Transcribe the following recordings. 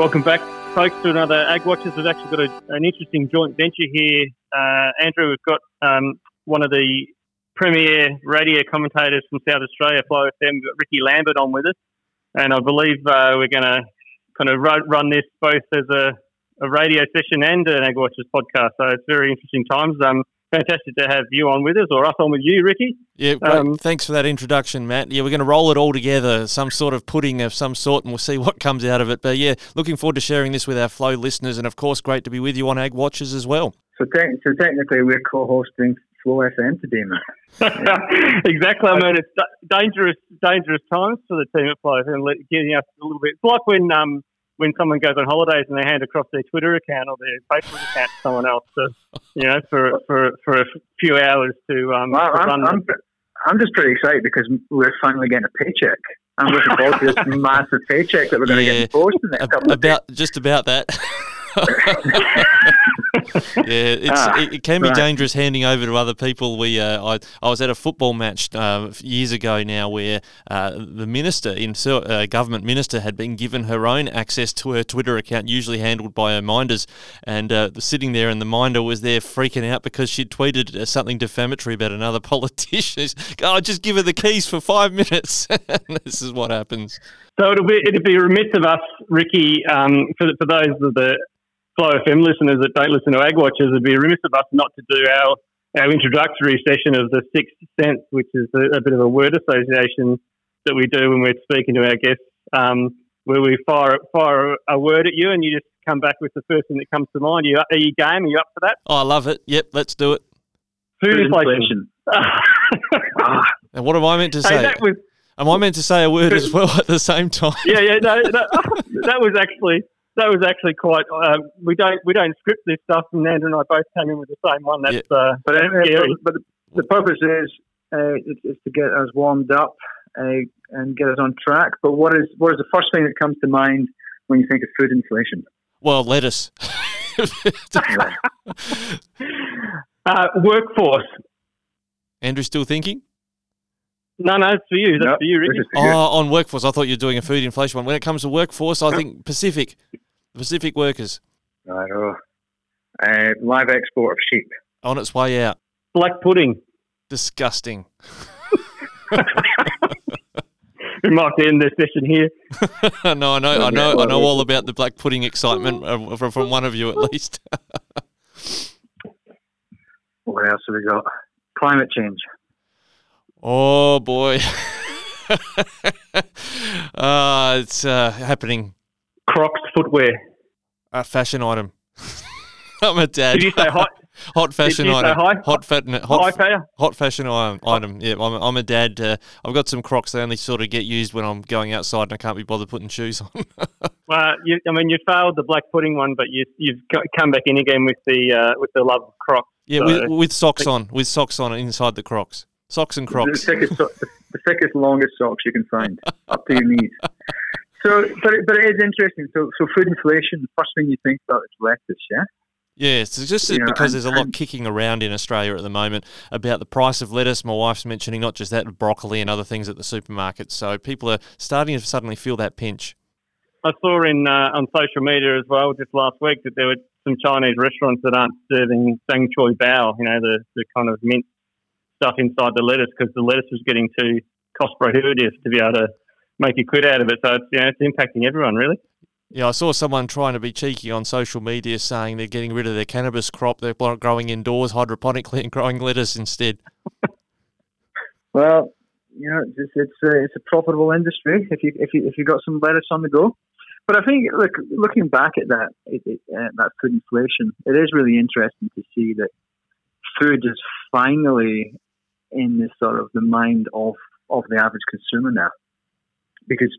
Welcome back, folks, to another Ag Watchers. We've actually got a, an interesting joint venture here. Uh, Andrew, we've got um, one of the premier radio commentators from South Australia, Flow FM, we've got Ricky Lambert on with us. And I believe uh, we're going to kind of run, run this both as a, a, radio session and an Ag Watchers podcast. So it's very interesting times. Um, fantastic to have you on with us, or us on with you, Ricky. Yeah, um, thanks for that introduction, Matt. Yeah, we're going to roll it all together, some sort of pudding of some sort, and we'll see what comes out of it. But yeah, looking forward to sharing this with our Flow listeners, and of course, great to be with you on Ag Watchers as well. So, te- so technically, we're co-hosting Flow FM today, Matt. exactly. I mean, it's dangerous, dangerous times for the team at Flow FM, getting us a little bit. It's like when um, when someone goes on holidays and they hand across their Twitter account or their Facebook account to someone else to, you know, for for, for a few hours to, um, well, to I'm, I'm, I'm, just pretty excited because we're finally getting a paycheck. I'm looking forward to this massive paycheck that we're going to yeah, get in the next couple about, Just about that. yeah, ah, it, it, can be right. dangerous handing over to other people. We, uh, I, I was at a football match uh, years ago now where uh, the minister, in uh, government minister, had been given her own access to her Twitter account, usually handled by her minders, and uh, sitting there, and the minder was there freaking out because she'd tweeted uh, something defamatory about another politician. oh, just give her the keys for five minutes. this is what happens. So it'll be it'd be remiss of us, Ricky, um, for, for those of the Flow FM listeners that don't listen to Ag Watchers, it'd be remiss of us not to do our our introductory session of the Sixth Sense, which is a, a bit of a word association that we do when we're speaking to our guests, um, where we fire fire a word at you and you just come back with the first thing that comes to mind. Are you, are you game? Are you up for that? Oh, I love it. Yep, let's do it. Food, Food inflation. inflation. and what am I meant to say? Hey, was, am I meant to say a word as well at the same time? Yeah, yeah, no, no that was actually that was actually quite. Uh, we don't we don't script this stuff, and Andrew and I both came in with the same one. That's yeah. uh, but, scary. but the purpose is uh, is to get us warmed up uh, and get us on track. But what is what is the first thing that comes to mind when you think of food inflation? Well, lettuce. uh, workforce. Andrew, still thinking? No, no, it's for you. That's for you, Ricky. Oh, on workforce. I thought you were doing a food inflation one. When it comes to workforce, I think Pacific, Pacific workers. Right. Oh. Uh, live export of sheep. On its way out. Black pudding. Disgusting. we might end this session here. no, I know, I know, I know all about the black pudding excitement from, from one of you at least. what else have we got? Climate change. Oh boy. uh, it's uh, happening. Crocs footwear. A fashion item. I'm a dad. Did you say hot? hot fashion Did you item. Hot, fat, hot, hot, hot fashion item. item. Yeah, I'm, I'm a dad. Uh, I've got some Crocs. They only sort of get used when I'm going outside and I can't be bothered putting shoes on. well, you, I mean, you failed the black pudding one, but you, you've come back in again with the uh, with the love of Crocs. Yeah, so. with, with socks on, with socks on inside the Crocs. Socks and Crocs. The thickest, the thickest, longest socks you can find, up to your knees. So, but but it is interesting. So, so food inflation. The first thing you think about is lettuce, yeah. Yeah, it's just you because know, and, there's a lot kicking around in Australia at the moment about the price of lettuce. My wife's mentioning not just that, broccoli and other things at the supermarket. So people are starting to suddenly feel that pinch. I saw in uh, on social media as well just last week that there were some Chinese restaurants that aren't serving san choy bau, you know, the, the kind of mint stuff inside the lettuce because the lettuce was getting too cost prohibitive to be able to make a quid out of it. So it's, you know, it's impacting everyone really. Yeah, I saw someone trying to be cheeky on social media saying they're getting rid of their cannabis crop, they're growing indoors hydroponically and growing lettuce instead. well, you know, it's it's a, it's a profitable industry if you if you if you got some lettuce on the go. But I think, look, looking back at that it, it, uh, that food inflation, it is really interesting to see that food is finally in the sort of the mind of, of the average consumer now. Because,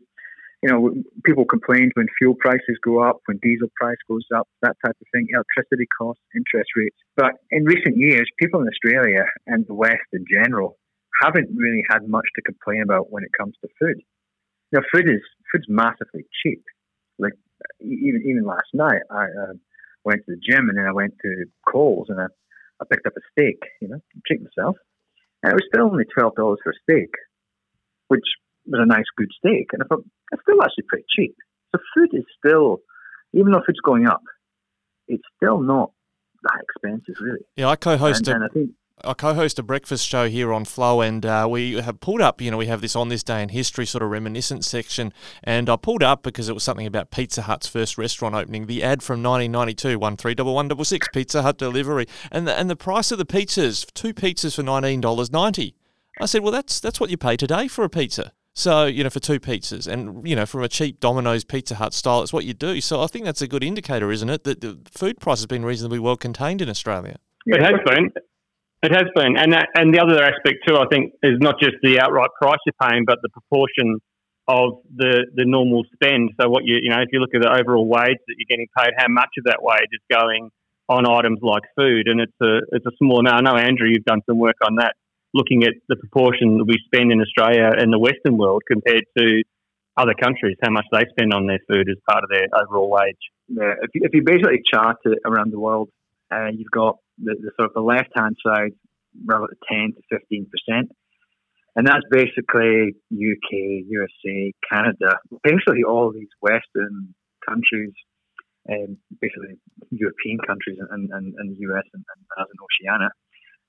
you know, people complain when fuel prices go up, when diesel price goes up, that type of thing, electricity costs, interest rates. But in recent years, people in Australia and the West in general haven't really had much to complain about when it comes to food. Know, food is food's massively cheap. Like even even last night, I uh, went to the gym and then I went to Coles and I, I picked up a steak. You know, treat myself. And it was still only twelve dollars for a steak, which was a nice good steak. And I thought that's still actually pretty cheap. So food is still even though food's going up, it's still not that expensive, really. Yeah, I co-host and, and I think I co-host a breakfast show here on Flow, and uh, we have pulled up. You know, we have this on this day in history sort of reminiscent section, and I pulled up because it was something about Pizza Hut's first restaurant opening. The ad from 1992, one three double one double six, Pizza Hut delivery, and the, and the price of the pizzas, two pizzas for nineteen dollars ninety. I said, well, that's that's what you pay today for a pizza. So, you know, for two pizzas and, you know, from a cheap Domino's Pizza Hut style, it's what you do. So I think that's a good indicator, isn't it, that the food price has been reasonably well contained in Australia? It has been. It has been. And that, and the other aspect too, I think, is not just the outright price you're paying, but the proportion of the, the normal spend. So what you, you know, if you look at the overall wage that you're getting paid, how much of that wage is going on items like food? And it's a, it's a small amount. I know, Andrew, you've done some work on that looking at the proportion that we spend in Australia and the Western world compared to other countries, how much they spend on their food as part of their overall wage. Yeah, if you, if you basically chart it around the world, uh, you've got the, the, sort of the left hand side, around 10 to 15 percent, and that's basically UK, USA, Canada, basically all these Western countries, um, basically European countries, and, and, and the US and, and as in Oceania.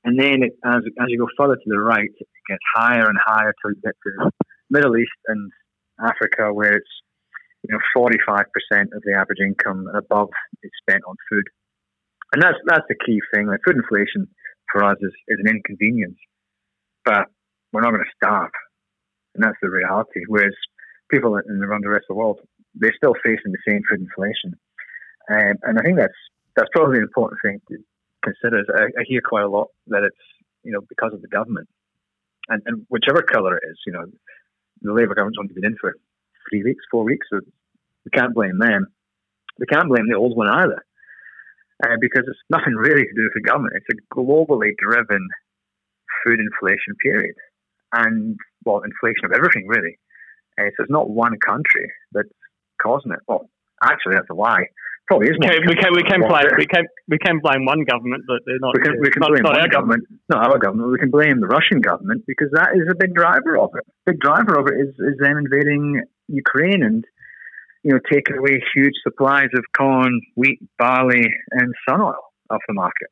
And then it, as, as you go further to the right, it gets higher and higher till you get to Middle East and Africa, where it's you know 45% of the average income above is spent on food. And that's that's the key thing. Like food inflation for us is, is an inconvenience, but we're not going to starve, and that's the reality. Whereas people in around the rest of the world, they're still facing the same food inflation, um, and I think that's that's probably an important thing to, consider. I, I, hear quite a lot that it's you know because of the government, and, and whichever colour it is, you know, the Labour government's only been in for three weeks, four weeks, so we can't blame them. We can't blame the old one either, uh, because it's nothing really to do with the government. It's a globally driven food inflation period, and well, inflation of everything really. Uh, so it's not one country that's causing it. Well, actually, that's a lie probably is. We can, we can, we can blame we can we can blame one government, but they're not. We can, we can blame one government, government, not our government. We can blame the Russian government because that is a big driver of it. Big driver of it is is them invading Ukraine and you know taking away huge supplies of corn, wheat, barley, and sun oil off the market.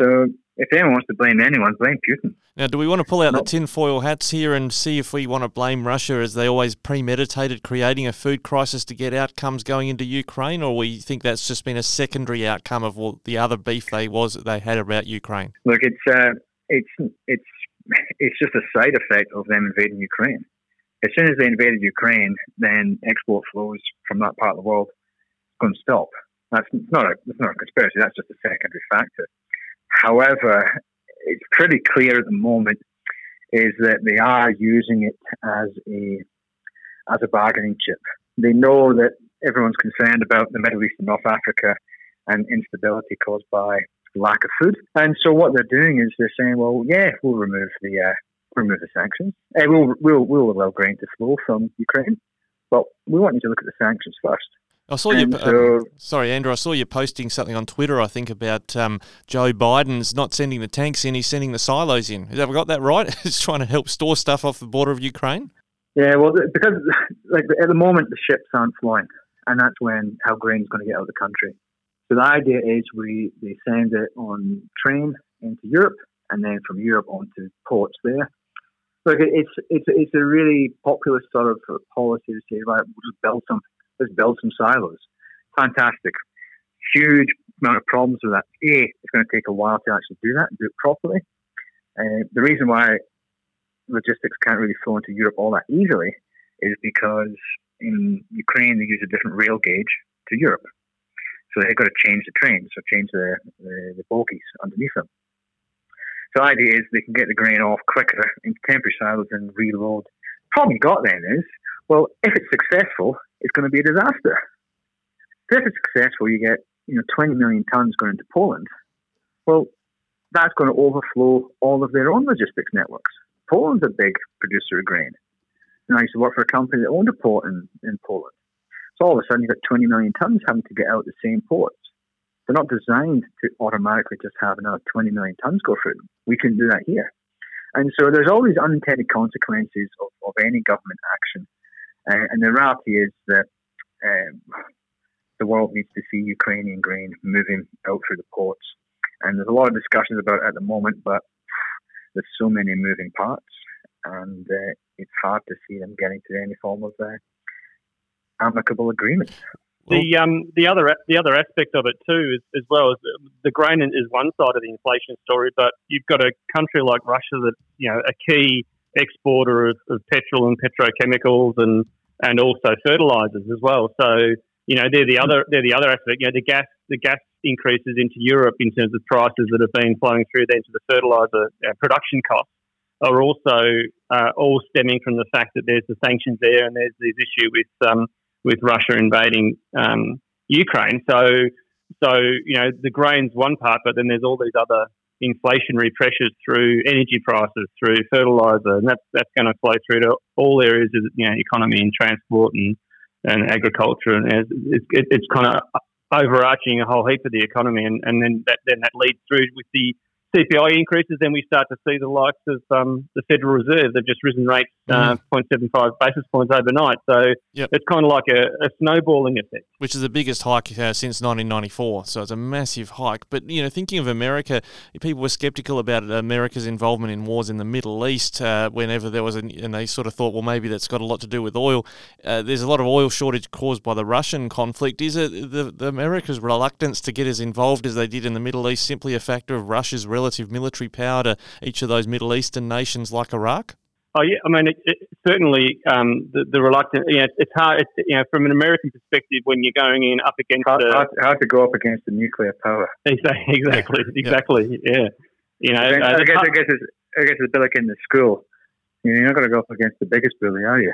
So if anyone wants to blame anyone, blame Putin. Now, do we want to pull out the tinfoil hats here and see if we want to blame Russia as they always premeditated creating a food crisis to get outcomes going into Ukraine, or we think that's just been a secondary outcome of what the other beef they was that they had about Ukraine? Look, it's uh, it's it's it's just a side effect of them invading Ukraine. As soon as they invaded Ukraine, then export flows from that part of the world going to stop. That's not a that's not a conspiracy. That's just a secondary factor. However, it's pretty clear at the moment is that they are using it as a as a bargaining chip. They know that everyone's concerned about the Middle East and North Africa and instability caused by lack of food. And so what they're doing is they're saying, well, yeah, we'll remove the uh, remove the sanctions. Uh, we'll, we'll we'll allow grain to flow from Ukraine, but we want you to look at the sanctions first. I saw you. So, sorry, Andrew. I saw you posting something on Twitter. I think about um, Joe Biden's not sending the tanks in; he's sending the silos in. Have I got that right? he's trying to help store stuff off the border of Ukraine. Yeah, well, because like at the moment the ships aren't flying, and that's when how grain's going to get out of the country. So the idea is we they send it on train into Europe, and then from Europe onto ports there. It's it's it's a really populist sort of policy to say, right, we'll just build something let's build some silos. Fantastic. Huge amount of problems with that. A, it's going to take a while to actually do that and do it properly. Uh, the reason why logistics can't really flow into Europe all that easily is because in Ukraine they use a different rail gauge to Europe. So they've got to change the trains or change the, the, the bogies underneath them. So the idea is they can get the grain off quicker into temporary silos and reload. Problem you got then is, well, if it's successful, it's going to be a disaster. If it's successful, you get you know 20 million tons going into Poland. Well, that's going to overflow all of their own logistics networks. Poland's a big producer of grain. And I used to work for a company that owned a port in, in Poland. So all of a sudden, you've got 20 million tons having to get out the same ports. They're not designed to automatically just have another 20 million tons go through. We can do that here. And so there's all these unintended consequences of, of any government action uh, and the reality is that um, the world needs to see Ukrainian grain moving out through the ports. And there's a lot of discussions about it at the moment, but there's so many moving parts, and uh, it's hard to see them getting to any form of uh, amicable agreement. The um, the other the other aspect of it too is as well as the grain is one side of the inflation story, but you've got a country like Russia that you know a key exporter of, of petrol and petrochemicals and and also fertilizers as well. So you know they're the other they're the other aspect. You know the gas the gas increases into Europe in terms of prices that have been flowing through there into the fertilizer uh, production costs are also uh, all stemming from the fact that there's the sanctions there and there's this issue with um, with Russia invading um, Ukraine. So so you know the grain's one part, but then there's all these other inflationary pressures through energy prices, through fertilizer, and that's that's going to flow through to all areas of you know economy and transport and and agriculture, and it's, it's, kind of overarching a whole heap of the economy, and, and then that then that leads through with the CPI increases, then we start to see the likes of um, the Federal Reserve. They've just risen rates uh, mm. 0.75 basis points overnight. So yep. it's kind of like a, a, snowballing effect. Which is the biggest hike uh, since 1994. So it's a massive hike. But, you know, thinking of America, people were skeptical about America's involvement in wars in the Middle East uh, whenever there was, a, and they sort of thought, well, maybe that's got a lot to do with oil. Uh, there's a lot of oil shortage caused by the Russian conflict. Is it the, the America's reluctance to get as involved as they did in the Middle East simply a factor of Russia's relative military power to each of those Middle Eastern nations like Iraq? Oh yeah, I mean, it, it, certainly um, the, the reluctance. You know, it's hard. It's, you know, from an American perspective, when you're going in up against hard, a, hard, hard to go up against the nuclear power. Exactly, exactly. yeah. yeah. You know, I guess, uh, I, guess, I guess it's, I guess it's a bit like in the school. You're not going to go up against the biggest bully, are you?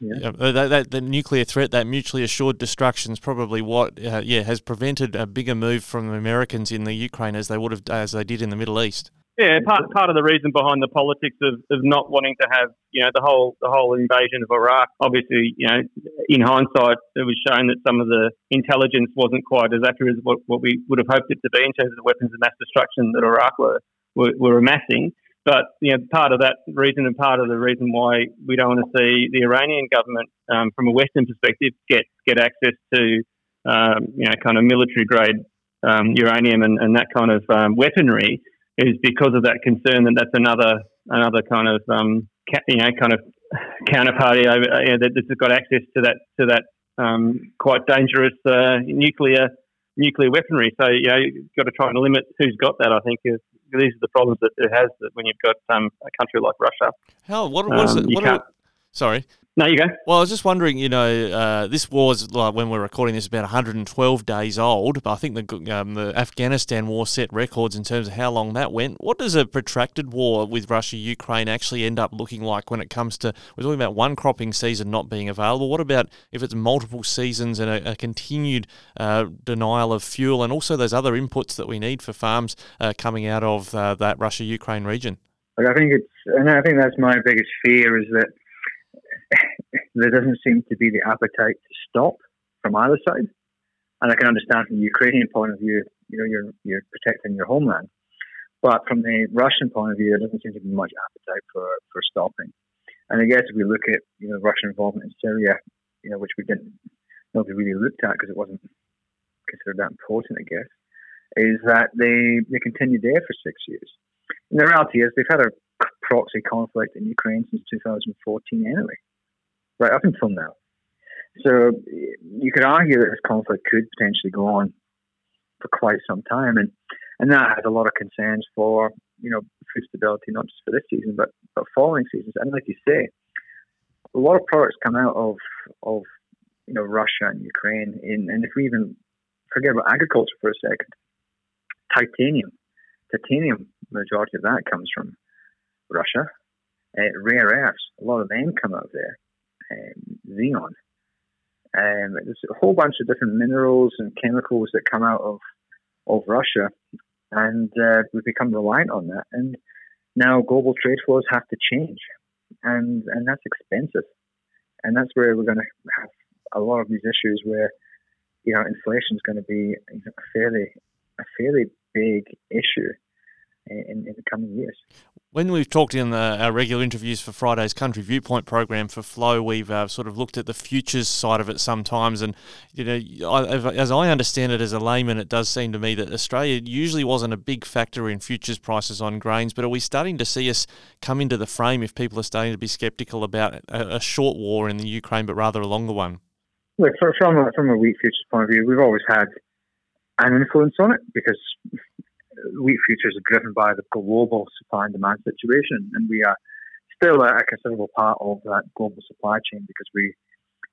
Yeah. yeah that, that, the nuclear threat, that mutually assured destruction, is probably what, uh, yeah, has prevented a bigger move from the Americans in the Ukraine as they would have, as they did in the Middle East. Yeah, part part of the reason behind the politics of, of not wanting to have you know the whole the whole invasion of Iraq. Obviously, you know, in hindsight, it was shown that some of the intelligence wasn't quite as accurate as what, what we would have hoped it to be in terms of the weapons of mass destruction that Iraq were were, were amassing. But you know, part of that reason and part of the reason why we don't want to see the Iranian government, um, from a Western perspective, get get access to um, you know kind of military grade um, uranium and, and, that kind of um, weaponry is because of that concern that that's another another kind of um, ca- you know kind of counterparty over uh, you know, that, that's got access to that to that um, quite dangerous uh, nuclear nuclear weaponry. So you know you've got to try and limit who's got that. I think is these are the problems that it has that when you've got um, a country like Russia. How what was um, it? What are, sorry. No, you go. Well, I was just wondering, you know, uh, this was like when we're recording this about 112 days old. But I think the um, the Afghanistan war set records in terms of how long that went. What does a protracted war with Russia Ukraine actually end up looking like when it comes to we're talking about one cropping season not being available? What about if it's multiple seasons and a, a continued uh, denial of fuel and also those other inputs that we need for farms uh, coming out of uh, that Russia Ukraine region? I think it's, and I think that's my biggest fear is that there doesn't seem to be the appetite to stop from either side. And I can understand from the Ukrainian point of view, you know, you're you're protecting your homeland. But from the Russian point of view, there doesn't seem to be much appetite for, for stopping. And I guess if we look at you know Russian involvement in Syria, you know, which we didn't nobody really looked at because it wasn't considered that important, I guess, is that they they continued there for six years. And the reality is they've had a proxy conflict in Ukraine since 2014 anyway right up until now. So you could argue that this conflict could potentially go on for quite some time, and and that has a lot of concerns for you know food stability, not just for this season, but but following seasons. And like you say, a lot of products come out of of you know Russia and Ukraine, in, and if we even forget about agriculture for a second, titanium, titanium, majority of that comes from Russia. Uh, rare earths, a lot of them come out of there um, xenon. Um, there's a whole bunch of different minerals and chemicals that come out of of Russia, and uh, we've become reliant on that. And now global trade flows have to change, and and that's expensive, and that's where we're going to have a lot of these issues where you know inflation is going to be a fairly a fairly big issue in, in the coming years. When we've talked in the, our regular interviews for Friday's Country Viewpoint program for Flow, we've uh, sort of looked at the futures side of it sometimes. And, you know, I, as I understand it as a layman, it does seem to me that Australia usually wasn't a big factor in futures prices on grains. But are we starting to see us come into the frame if people are starting to be sceptical about a, a short war in the Ukraine, but rather a longer one? Look, from a, from a wheat futures point of view, we've always had an influence on it because wheat futures are driven by the global supply and demand situation, and we are still a, considerable part of that global supply chain because we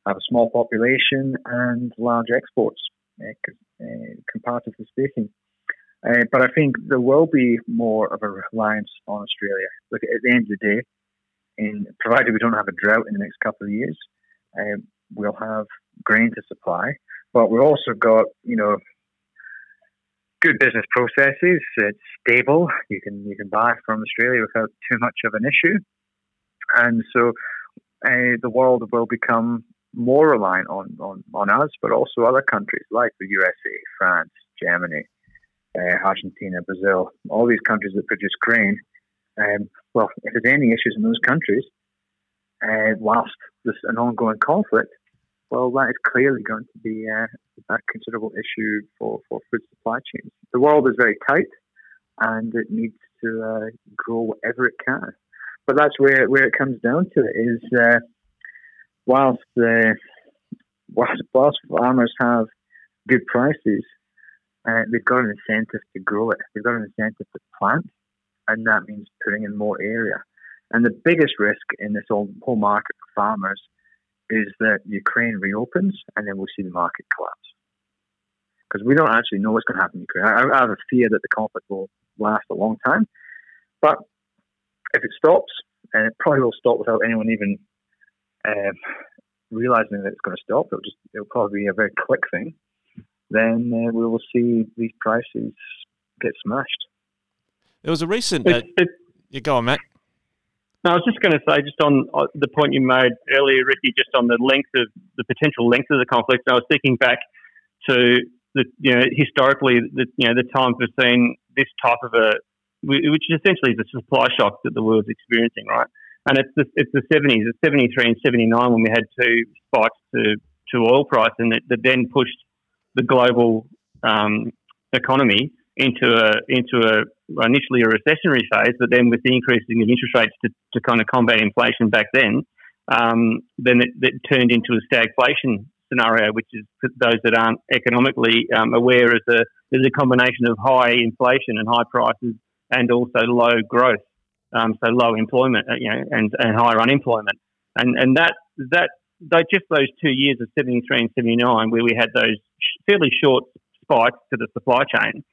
have a small population and large exports, uh, uh, comparatively speaking. Uh, but I think there will be more of a reliance on Australia. Look, at the end of the day, in, provided we don't have a drought in the next couple of years, we'll have grain to supply. But we've also got, you know, good business processes. It's stable. You can you can buy from Australia without too much of an issue, and so uh, the world will become more reliant on, on, on us, but also other countries like the USA, France, Germany, uh, Argentina, Brazil, all these countries that produce grain. Um, well, if there's any issues in those countries, uh, whilst there's an ongoing conflict, well, that is clearly going to be uh, a considerable issue for, for food supply chains. The world is very tight and it needs to uh, grow whatever it can. But that's where, where it comes down to it is uh, whilst, whilst, whilst farmers have good prices, uh, they've got an incentive to grow it. They've got an incentive to plant, and that means putting in more area. And the biggest risk in this whole market for farmers is that Ukraine reopens and then we'll see the market collapse. Because we don't actually know what's going to happen in Ukraine. I, I have a fear that the conflict will last a long time. But if it stops, and it probably will stop without anyone even um, realizing that it's going to stop, it'll just it'll probably be a very quick thing. Then uh, we will see these prices get smashed. There was a recent. Uh, you go on, Matt. No, I was just going to say, just on uh, the point you made earlier, Ricky, just on the length of the potential length of the conflict. I was thinking back to the, you know, historically, the, you know, the times we've seen this type of a, which essentially is a supply shock that the world's experiencing, right? And it's the, it's the 70s, it's 73 and 79 when we had two spikes to, to oil price and that, that then pushed the global um, economy into a into a initially a recessionary phase, but then with the increasing of interest rates to, to kind of combat inflation back then, um, then it, it, turned into a stagflation scenario, which is those that aren't economically um, aware is a is a combination of high inflation and high prices and also low growth, um, so low employment, uh, you know, and, and higher unemployment, and and that that just those two years of 73 and 79 where we had those fairly short spikes to the supply chain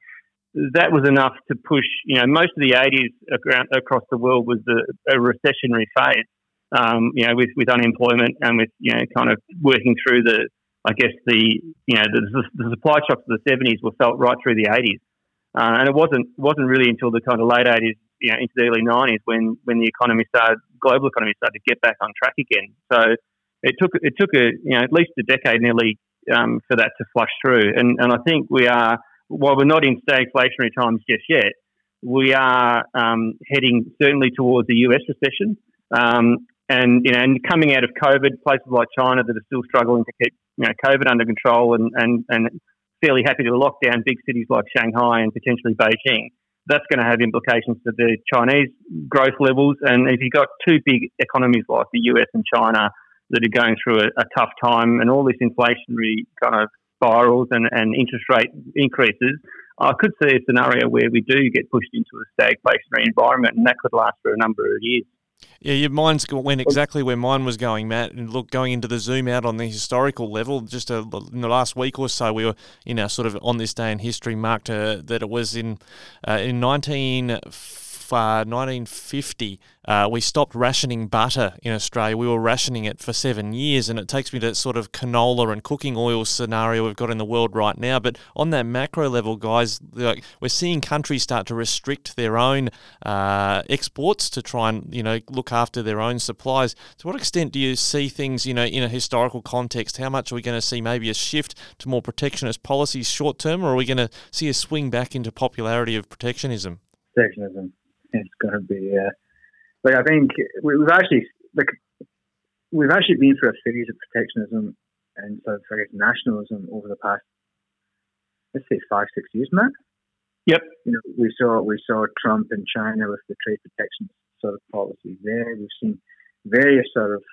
that was enough to push. You know, most of the '80s across the world was a, a recessionary phase. Um, you know, with, with unemployment and with you know, kind of working through the, I guess the you know the, the supply shocks of the '70s were felt right through the '80s, uh, and it wasn't wasn't really until the kind of late '80s, you know, into the early '90s when when the economy started, global economy started to get back on track again. So it took it took a you know at least a decade nearly um, for that to flush through, and and I think we are while we're not in stagflationary times just yet, we are um, heading certainly towards the US recession. Um, and you know, and coming out of COVID, places like China that are still struggling to keep you know COVID under control and and, and fairly happy to lock down big cities like Shanghai and potentially Beijing. That's going to have implications for the Chinese growth levels. And if you've got two big economies like the US and China that are going through a, a tough time, and all this inflationary kind of spirals and, and interest rate increases, I could see a scenario where we do get pushed into a stagflationary environment, and that could last for a number of years. Yeah, your mind's went exactly where mine was going, Matt. And look, going into the zoom out on the historical level, just uh, a, in the last week or so, we were you know, sort of on this day in history marked uh, that it was in uh, in 1940 uh, 1950, uh, we stopped rationing butter in Australia. We were rationing it for seven years, and it takes me to that sort of canola and cooking oil scenario we've got in the world right now. But on that macro level, guys, like, we're seeing countries start to restrict their own uh, exports to try and you know look after their own supplies. To what extent do you see things you know in a historical context? How much are we going to see maybe a shift to more protectionist policies short term, or are we going to see a swing back into popularity of protectionism? Protectionism. It's going to be uh, like I think we've actually like we've actually been through a series of protectionism and sort of I guess nationalism over the past let's say five six years, Matt. Yep. You know, we saw we saw Trump in China with the trade protection sort of policies there. We've seen various sort of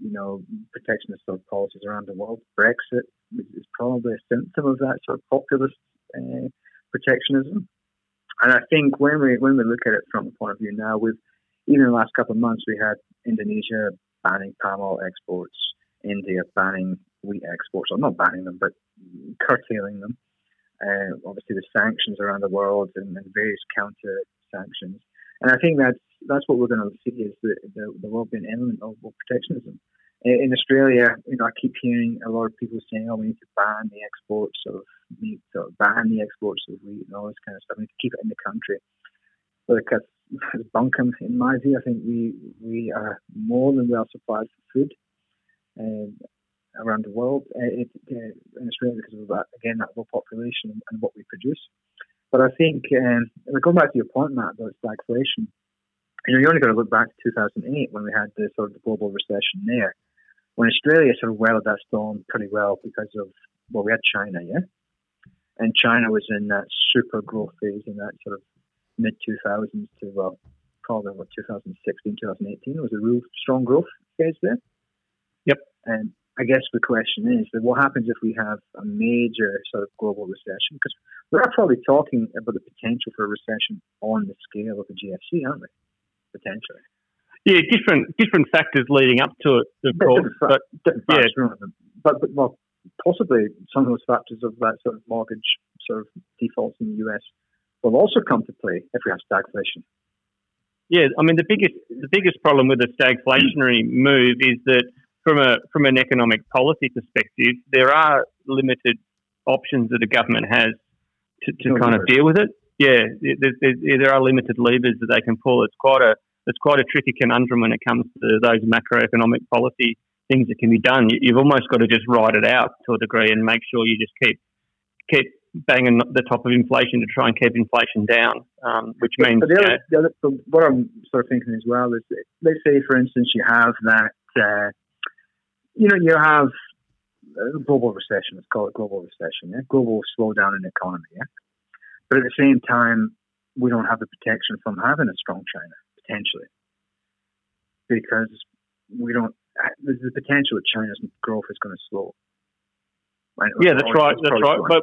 you know protectionist sort of policies around the world. Brexit is probably a symptom of that sort of populist uh, protectionism. And I think when we when we look at it from the point of view now, we've even in the last couple of months we had Indonesia banning palm oil exports, India banning wheat exports, or not banning them, but curtailing them. Uh, obviously, the sanctions around the world and, and, various counter sanctions. And I think that's that's what we're going to see is the, the, the world being element of, protectionism. In Australia, you know, I keep hearing a lot of people saying, "Oh, we need to ban the exports of meat, or ban the exports of wheat, and all this kind of stuff. We need to keep it in the country." But because it's bunkum, in my view, I think we we are more than well supplied for food. Um, around the world uh, it, uh, in Australia because of that again that low population and what we produce. But I think um, going back to your point, Matt, about stagflation, you know, you only got to look back to 2008 when we had the sort of the global recession there, when Australia sort of weathered that storm pretty well because of well, we had China, yeah, and China was in that super growth phase in that sort of mid 2000s to well, probably what 2016, 2018 it was a real strong growth phase there. Yep. And I guess the question is that what happens if we have a major sort of global recession? Because we're probably talking about the potential for a recession on the scale of the GFC, aren't we? Potentially. Yeah, different different factors leading up to it, of course. But, yeah, but, but well, possibly some of those factors of that sort of mortgage sort of defaults in the US will also come to play if we have stagflation. Yeah, I mean the biggest the biggest problem with a stagflationary move is that from a from an economic policy perspective, there are limited options that a government has to, to no kind of deal with it. Yeah, there, there, there, are limited levers that they can pull. It's quite a it's quite a tricky conundrum when it comes to those macroeconomic policy things that can be done. You've almost got to just ride it out to a degree and make sure you just keep keep banging the top of inflation to try and keep inflation down, um, which means. But the other, the other, what I'm sort of thinking as well is, let's say, for instance, you have that uh, you know, you have a global recession. Let's call it global recession. Yeah, global slowdown in the economy. Yeah, but at the same time, we don't have the protection from having a strong China potentially because we don't. There's the potential that China's growth is going to slow. Right? Yeah, that's right. That's right. But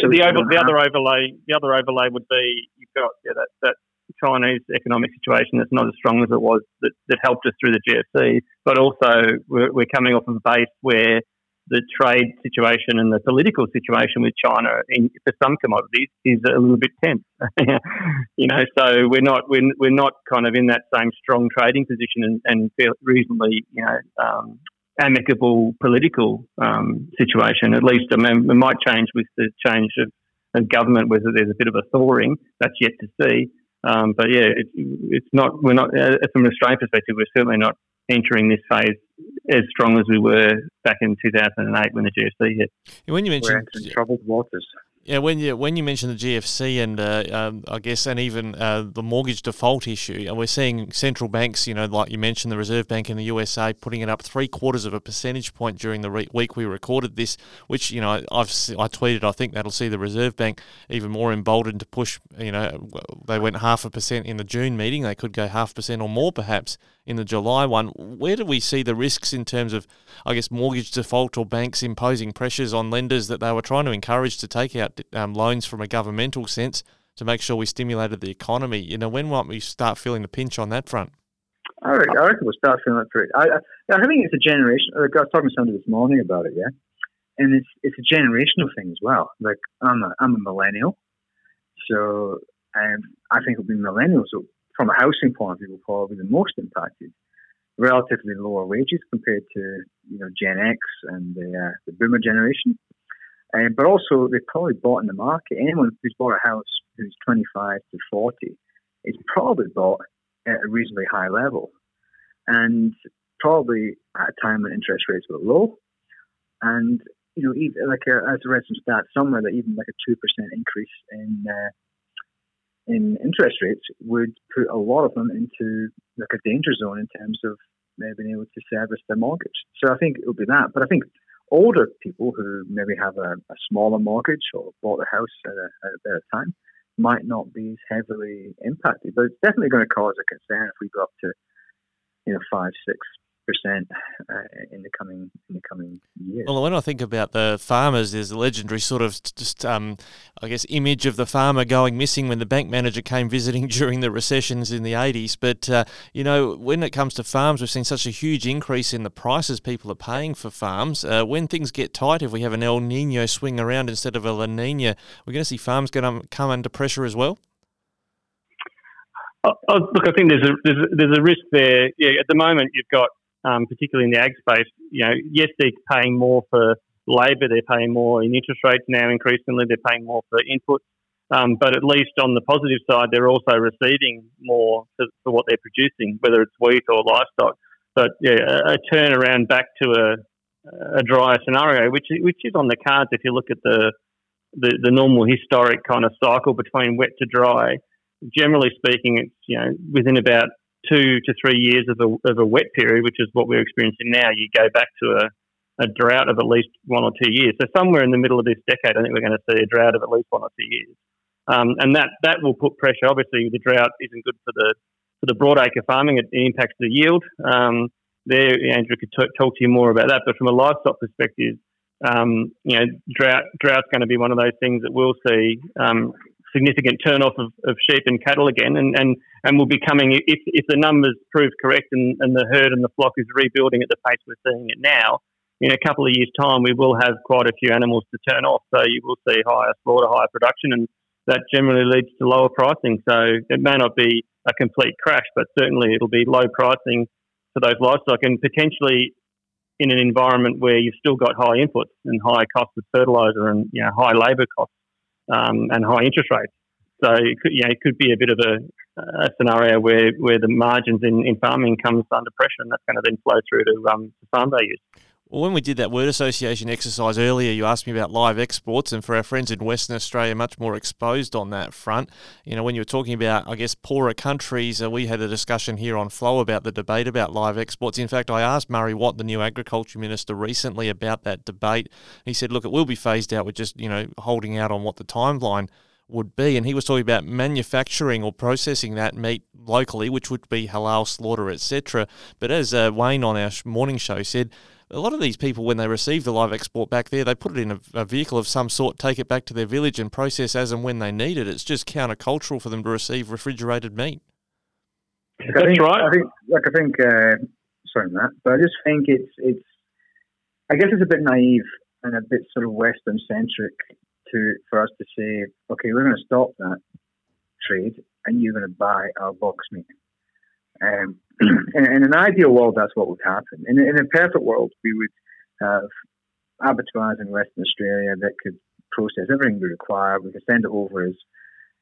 so the over, the other overlay, the other overlay would be you've got yeah, that that Chinese economic situation that's not as strong as it was that, that helped us through the GFC, but also we're, we're coming off of a base where the trade situation and the political situation with China in, for some commodities is a little bit tense. you know, so we're not we're, we're not kind of in that same strong trading position and, and reasonably you know um, amicable political um, situation. At least I mean, it might change with the change of, of government, whether there's a bit of a thawing. That's yet to see. Um, but yeah, it, it's not. We're not uh, from an Australian perspective. We're certainly not entering this phase as strong as we were back in 2008 when the GFC hit. When you mentioned troubled waters, yeah, when you when you mention the GFC and uh, um, I guess and even uh, the mortgage default issue, and we're seeing central banks, you know, like you mentioned, the Reserve Bank in the USA putting it up three quarters of a percentage point during the re- week we recorded this, which you know I've I tweeted I think that'll see the Reserve Bank even more emboldened to push. You know, they went half a percent in the June meeting, they could go half percent or more perhaps in the July one. Where do we see the risks in terms of, I guess, mortgage default or banks imposing pressures on lenders that they were trying to encourage to take out um, loans from a governmental sense to make sure we stimulated the economy? You know, when might we start feeling the pinch on that front? I reckon, I reckon we'll start feeling it pretty. I, I, I think it's a generation. I was talking to somebody this morning about it, yeah, and it's it's a generational thing as well. Like I'm a I'm a millennial, so um, I think it'll be millennials from a housing point of view, will probably the most impacted. Relatively lower wages compared to you know Gen X and the, uh, the Boomer generation, um, but also they probably bought in the market. Anyone who's bought a house who's 25 to 40 is probably bought at a reasonably high level, and probably at a time when interest rates were low, and you know, even like a, as a read some stats somewhere that even like a two percent increase in uh, in interest rates would put a lot of them into like a danger zone in terms of uh, being able to service their mortgage. So I think it would be that. But I think older people who maybe have a, a smaller mortgage or bought a house at a, at a better time might not be as heavily impacted. But it's definitely going to cause a concern if we go up to you know five, six, percent uh, in the coming in the coming years. Well, when I think about the farmers, there's a legendary sort of just um, I guess image of the farmer going missing when the bank manager came visiting during the recessions in the 80s. But uh, you know, when it comes to farms, we've seen such a huge increase in the prices people are paying for farms. Uh, when things get tight, if we have an El Nino swing around instead of a La Nina, we're going to see farms going to come under pressure as well. Oh, oh, look, I think there's a, there's a, there's a risk there. Yeah, at the moment you've got um, particularly in the ag space, you know, yes, they're paying more for labour, they're paying more in interest rates now increasingly, they're paying more for inputs. Um, but at least on the positive side, they're also receiving more for, for, what they're producing, whether it's wheat or livestock. But yeah, a, a turnaround back to a, a drier scenario, which which is on the cards if you look at the, the, the normal historic kind of cycle between wet to dry. Generally speaking, it's you know within about two to three years of a, of a wet period, which is what we're experiencing now, you go back to a, a drought of at least one or two years. So somewhere in the middle of this decade, I think we're going to see a drought of at least one or two years. Um, and that, that will put pressure. Obviously, the drought isn't good for the for the broadacre farming. It, it impacts the yield. Um, there, Andrew could t- talk to you more about that. But from a livestock perspective, um, you know, drought drought's going to be one of those things that we'll see um, significant turnoff of, of sheep and cattle again, and, and, and will be coming if, if the numbers prove correct and, and the herd and the flock is rebuilding at the pace we're seeing it now. In a couple of years' time, we will have quite a few animals to turn off, so you will see higher slaughter, higher production, and that generally leads to lower pricing. So it may not be a complete crash, but certainly it'll be low pricing for those livestock, and potentially in an environment where you've still got high inputs and high costs of fertilizer and you know, high labour costs um, and high interest rates. So it could, you know, it could be a bit of a, a scenario where, where the margins in, in farming comes under pressure, and that's going to then flow through to, um, to farm values. Well, when we did that word association exercise earlier, you asked me about live exports, and for our friends in Western Australia, much more exposed on that front. You know, when you were talking about, I guess, poorer countries, uh, we had a discussion here on Flow about the debate about live exports. In fact, I asked Murray Watt, the new agriculture minister, recently about that debate. He said, "Look, it will be phased out with just you know holding out on what the timeline." would be. And he was talking about manufacturing or processing that meat locally, which would be halal slaughter, etc. But as uh, Wayne on our morning show said, a lot of these people, when they receive the live export back there, they put it in a, a, vehicle of some sort, take it back to their village, and process as and when they need it. It's just countercultural for them to receive refrigerated meat. That's I think, right. I think, like, I think, uh, sorry, Matt, but I just think it's, it's, I guess it's a bit naive and a bit sort of Western centric to for us to say, okay, we're going to stop that trade, and you're going to buy our box meat. Um, in, in, an ideal world, that's what would happen. In, in a perfect world, we would have abattoirs in Western Australia that could process everything we require. We could send it over as,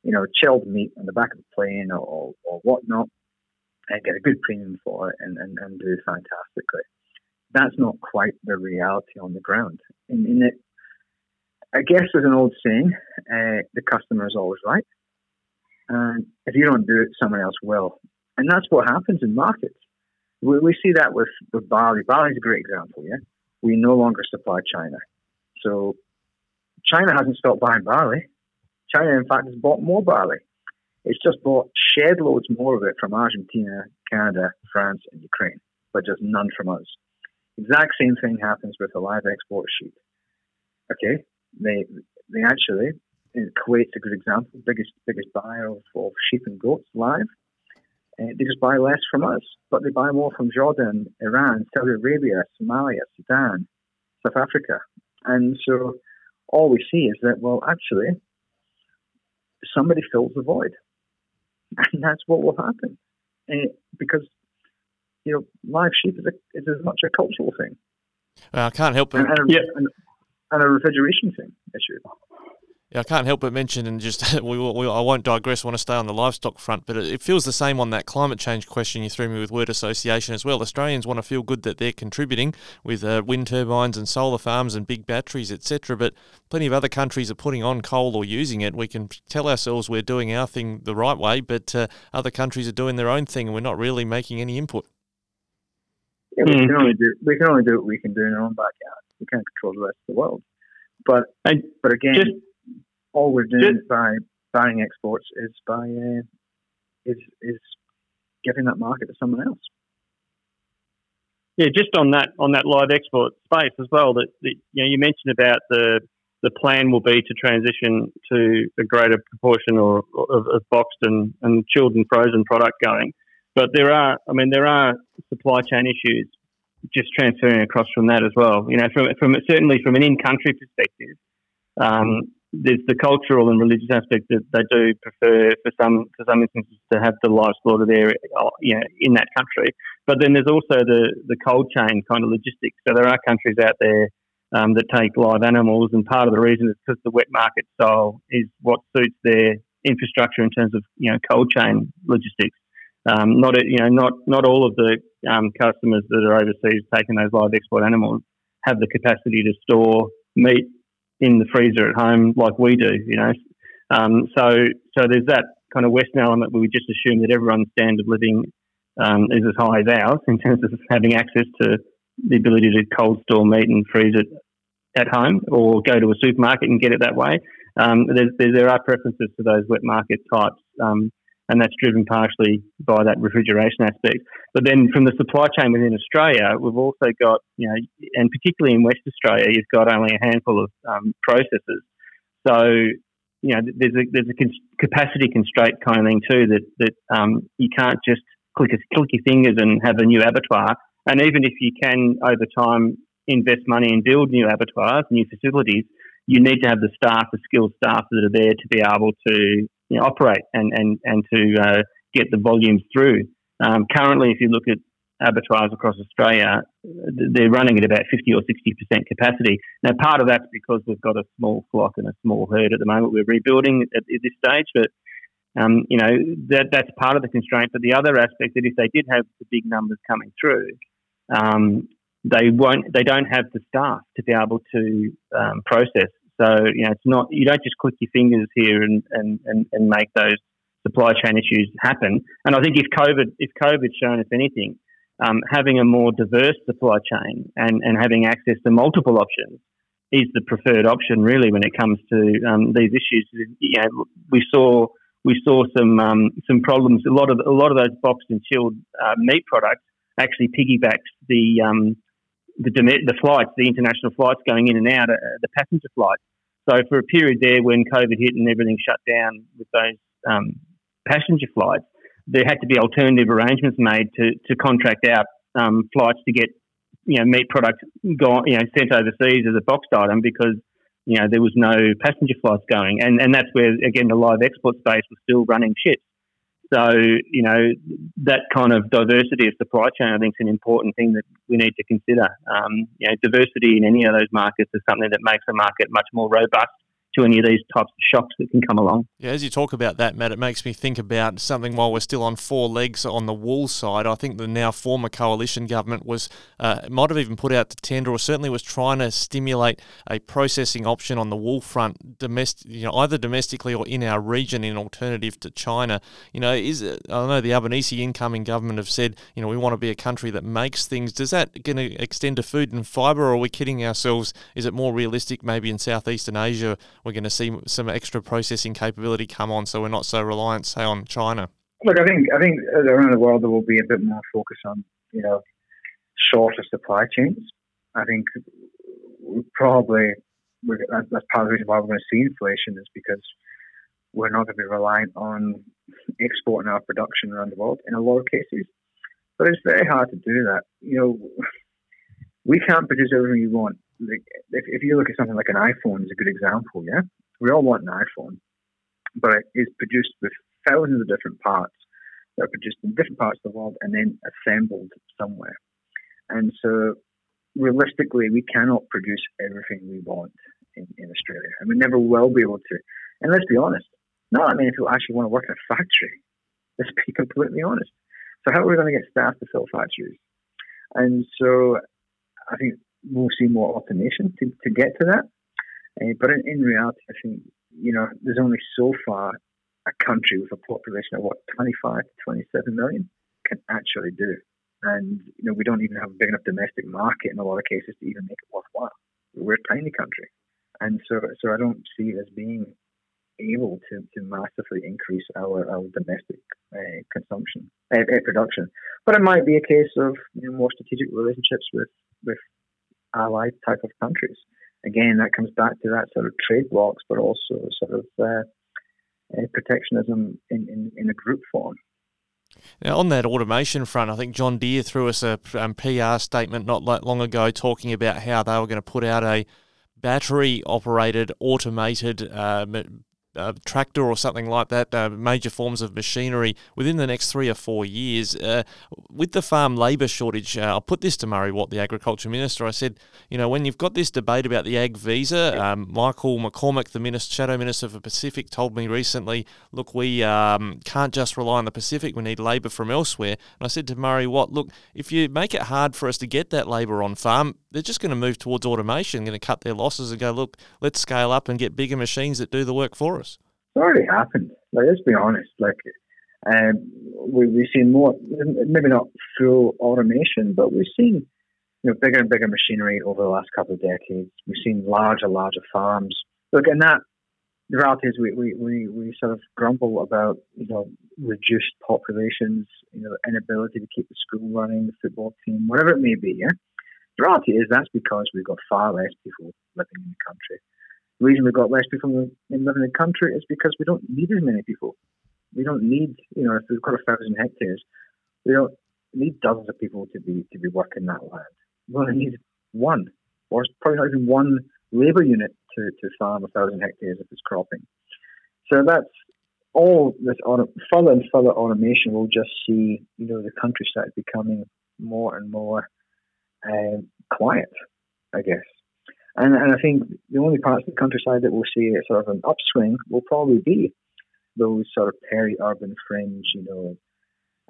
you know, chilled meat on the back of the plane or, or whatnot and get a good premium for it and, and, and do fantastically. That's not quite the reality on the ground. In, in it, I guess there's an old saying, uh, the customer is always right. And if you don't do it, someone else will. And that's what happens in markets. We, we see that with, with barley. Is a great example, yeah? We no longer supply China. So China hasn't stopped buying barley. China, in fact, has bought more barley. It's just bought shed loads more of it from Argentina, Canada, France, and Ukraine, but just none from us. Exact same thing happens with the live export sheep. Okay, they they actually Kuwait's a good example, biggest biggest buyer of, of sheep and goats live. Uh, they just buy less from us, but they buy more from Jordan, Iran, Saudi Arabia, Somalia, Sudan, South Africa. And so all we see is that, well, actually, somebody fills the void. And that's what will happen. Uh, because, you know, live sheep is, a, is as much a cultural thing. Well, I can't help it. And, and, yeah. and, and a refrigeration thing issue. Yeah, I can't help but mention, and just we, we, I won't digress. I want to stay on the livestock front, but it, it, feels the same on that climate change question you threw me with word association as well. Australians want to feel good that they're contributing with uh, wind turbines and solar farms and big batteries, etc. But plenty of other countries are putting on coal or using it. We can tell ourselves we're doing our thing the right way, but uh, other countries are doing their own thing, and we're not really making any input. Yeah, we, mm. can only do we can only do what we can do in our own backyard. We can't control the rest of the world. But but again. Just, all we're doing just, by buying exports is by uh, is is giving that market to someone else. Yeah, just on that on that live export space as well. That, that you know you mentioned about the the plan will be to transition to a greater proportion or, of, of boxed and, and chilled and frozen product going. But there are, I mean, there are supply chain issues just transferring across from that as well. You know, from, from certainly from an in-country perspective, um, there's the cultural and religious aspect that they do prefer for some for some instances to have the live slaughter there, uh, you know, in that country. But then there's also the the cold chain kind of logistics. So there are countries out there um, that take live animals, and part of the reason is because the wet market style is what suits their infrastructure in terms of you know cold chain logistics. Um, not you know not not all of the um, customers that are overseas taking those live export animals have the capacity to store meat in the freezer at home like we do, you know. Um, so so there's that kind of Western element where we just assume that everyone's standard of living um, is as high as ours in terms of having access to the ability to cold store meat and freeze it at home or go to a supermarket and get it that way. Um, there's, there, are preferences for those wet market types. Um, and that's driven partially by that refrigeration aspect. But then from the supply chain within Australia, we've also got, you know, and particularly in West Australia, you've got only a handful of um, processors. So, you know, there's a there's a capacity constraint kind of thing too that that um, you can't just click a, click your fingers and have a new abattoir. And even if you can over time invest money and build new abattoirs, new facilities, you need to have the staff, the skilled staff that are there to be able to you know, operate and and and to uh, get the volumes through. Um, currently, if you look at abattoirs across Australia, they're running at about 50 or 60% capacity. Now, part of that's because we've got a small flock and a small herd at the moment. We're rebuilding at, at this stage, but um, you know that that's part of the constraint. But the other aspect that if they did have the big numbers coming through, um, they won't. They don't have the staff to be able to um, process so, you know, it's not, you don't just click your fingers here and, and, and, and make those supply chain issues happen. And I think if COVID, if COVID's shown us anything, um, having a more diverse supply chain and, and having access to multiple options is the preferred option really when it comes to um, these issues. You know, we saw we saw some um, some problems. A lot of a lot of those boxed and chilled uh, meat products actually piggybacks the um, the the flights, the international flights going in and out, uh, the passenger flights. So for a period there when COVID hit and everything shut down with those um, passenger flights, there had to be alternative arrangements made to, to contract out um, flights to get you know meat products gone, you know sent overseas as a boxed item because you know there was no passenger flights going, and and that's where again the live export space was still running ships. So, you know, that kind of diversity of supply chain, I think, is an important thing that we need to consider. Um, you know, diversity in any of those markets is something that makes a market much more robust to any of these types of shocks that can come along. Yeah, as you talk about that, Matt, it makes me think about something while we're still on four legs on the wool side. I think the now former coalition government was uh, might have even put out to tender, or certainly was trying to stimulate a processing option on the wool front, domestic, you know, either domestically or in our region, in alternative to China. You know, is it, I know the Albanese incoming government have said, you know, we want to be a country that makes things. Does that going to extend to food and fibre, or are we kidding ourselves? Is it more realistic, maybe in Southeastern Asia? We're going to see some extra processing capability come on, so we're not so reliant, say, on China? Look, I think I think around the world there will be a bit more focus on you know shorter supply chains. I think probably that's, part of the reason why we're going to see inflation is because we're not going to be reliant on exporting our production around the world in a lot of cases. But it's very hard to do that. You know, we can't produce everything we want if, if you look at something like an iPhone is a good example, yeah, we all want an iPhone, but it is produced with thousands of different parts that are produced in different parts of the world and then assembled somewhere. And so, realistically, we cannot produce everything we want in, in Australia, and we never will be able to. And let's be honest, not many people actually want to work in a factory. Let's be completely honest. So how are we going to get staff to fill factories? And so I think we'll see more automation to, to get to that. Uh, but in, in reality, I think, you know, there's only so far a country with a population of what, 25 to 27 million can actually do. And, you know, we don't even have a big enough domestic market in a lot of cases to even make it worthwhile. We're a tiny country. And so, so I don't see it as being able to, to massively increase our, our domestic uh, consumption, uh, production. But it might be a case of you know, more strategic relationships with, with allied type of countries. Again, that comes back to that sort of trade blocs, but also sort of uh, uh, protectionism in, in, in a group form. Now, on that automation front, I think John Deere threw us a um, PR statement not long ago talking about how they were going to put out a battery operated automated uh, a tractor or something like that, uh, major forms of machinery within the next three or four years. Uh, with the farm labour shortage, uh, I'll put this to Murray Watt, the Agriculture Minister. I said, you know, when you've got this debate about the ag visa, um, Michael McCormack, the minister, Shadow Minister for Pacific, told me recently, look, we um, can't just rely on the Pacific, we need labour from elsewhere. And I said to Murray Watt, look, if you make it hard for us to get that labour on farm, they're just going to move towards automation, going to cut their losses and go, look, let's scale up and get bigger machines that do the work for us. It's already happened. Like, let's be honest. Like, um, we, we've seen more, maybe not full automation, but we've seen you know bigger and bigger machinery over the last couple of decades. We've seen larger, larger farms. Look, and that the reality is we, we, we, we sort of grumble about you know reduced populations, you know inability to keep the school running, the football team, whatever it may be. Yeah, the reality is that's because we've got far less people living in the country. The reason we've got less people in living in the country is because we don't need as many people. We don't need, you know, if we've got a thousand hectares, we don't need dozens of people to be to be working that land. We only need one, or probably not even one labour unit to, to farm a thousand hectares if it's cropping. So that's all this auto, further and further automation will just see, you know, the countryside becoming more and more uh, quiet, I guess. And, and I think the only parts of the countryside that will see sort of an upswing will probably be those sort of peri-urban fringe, you know,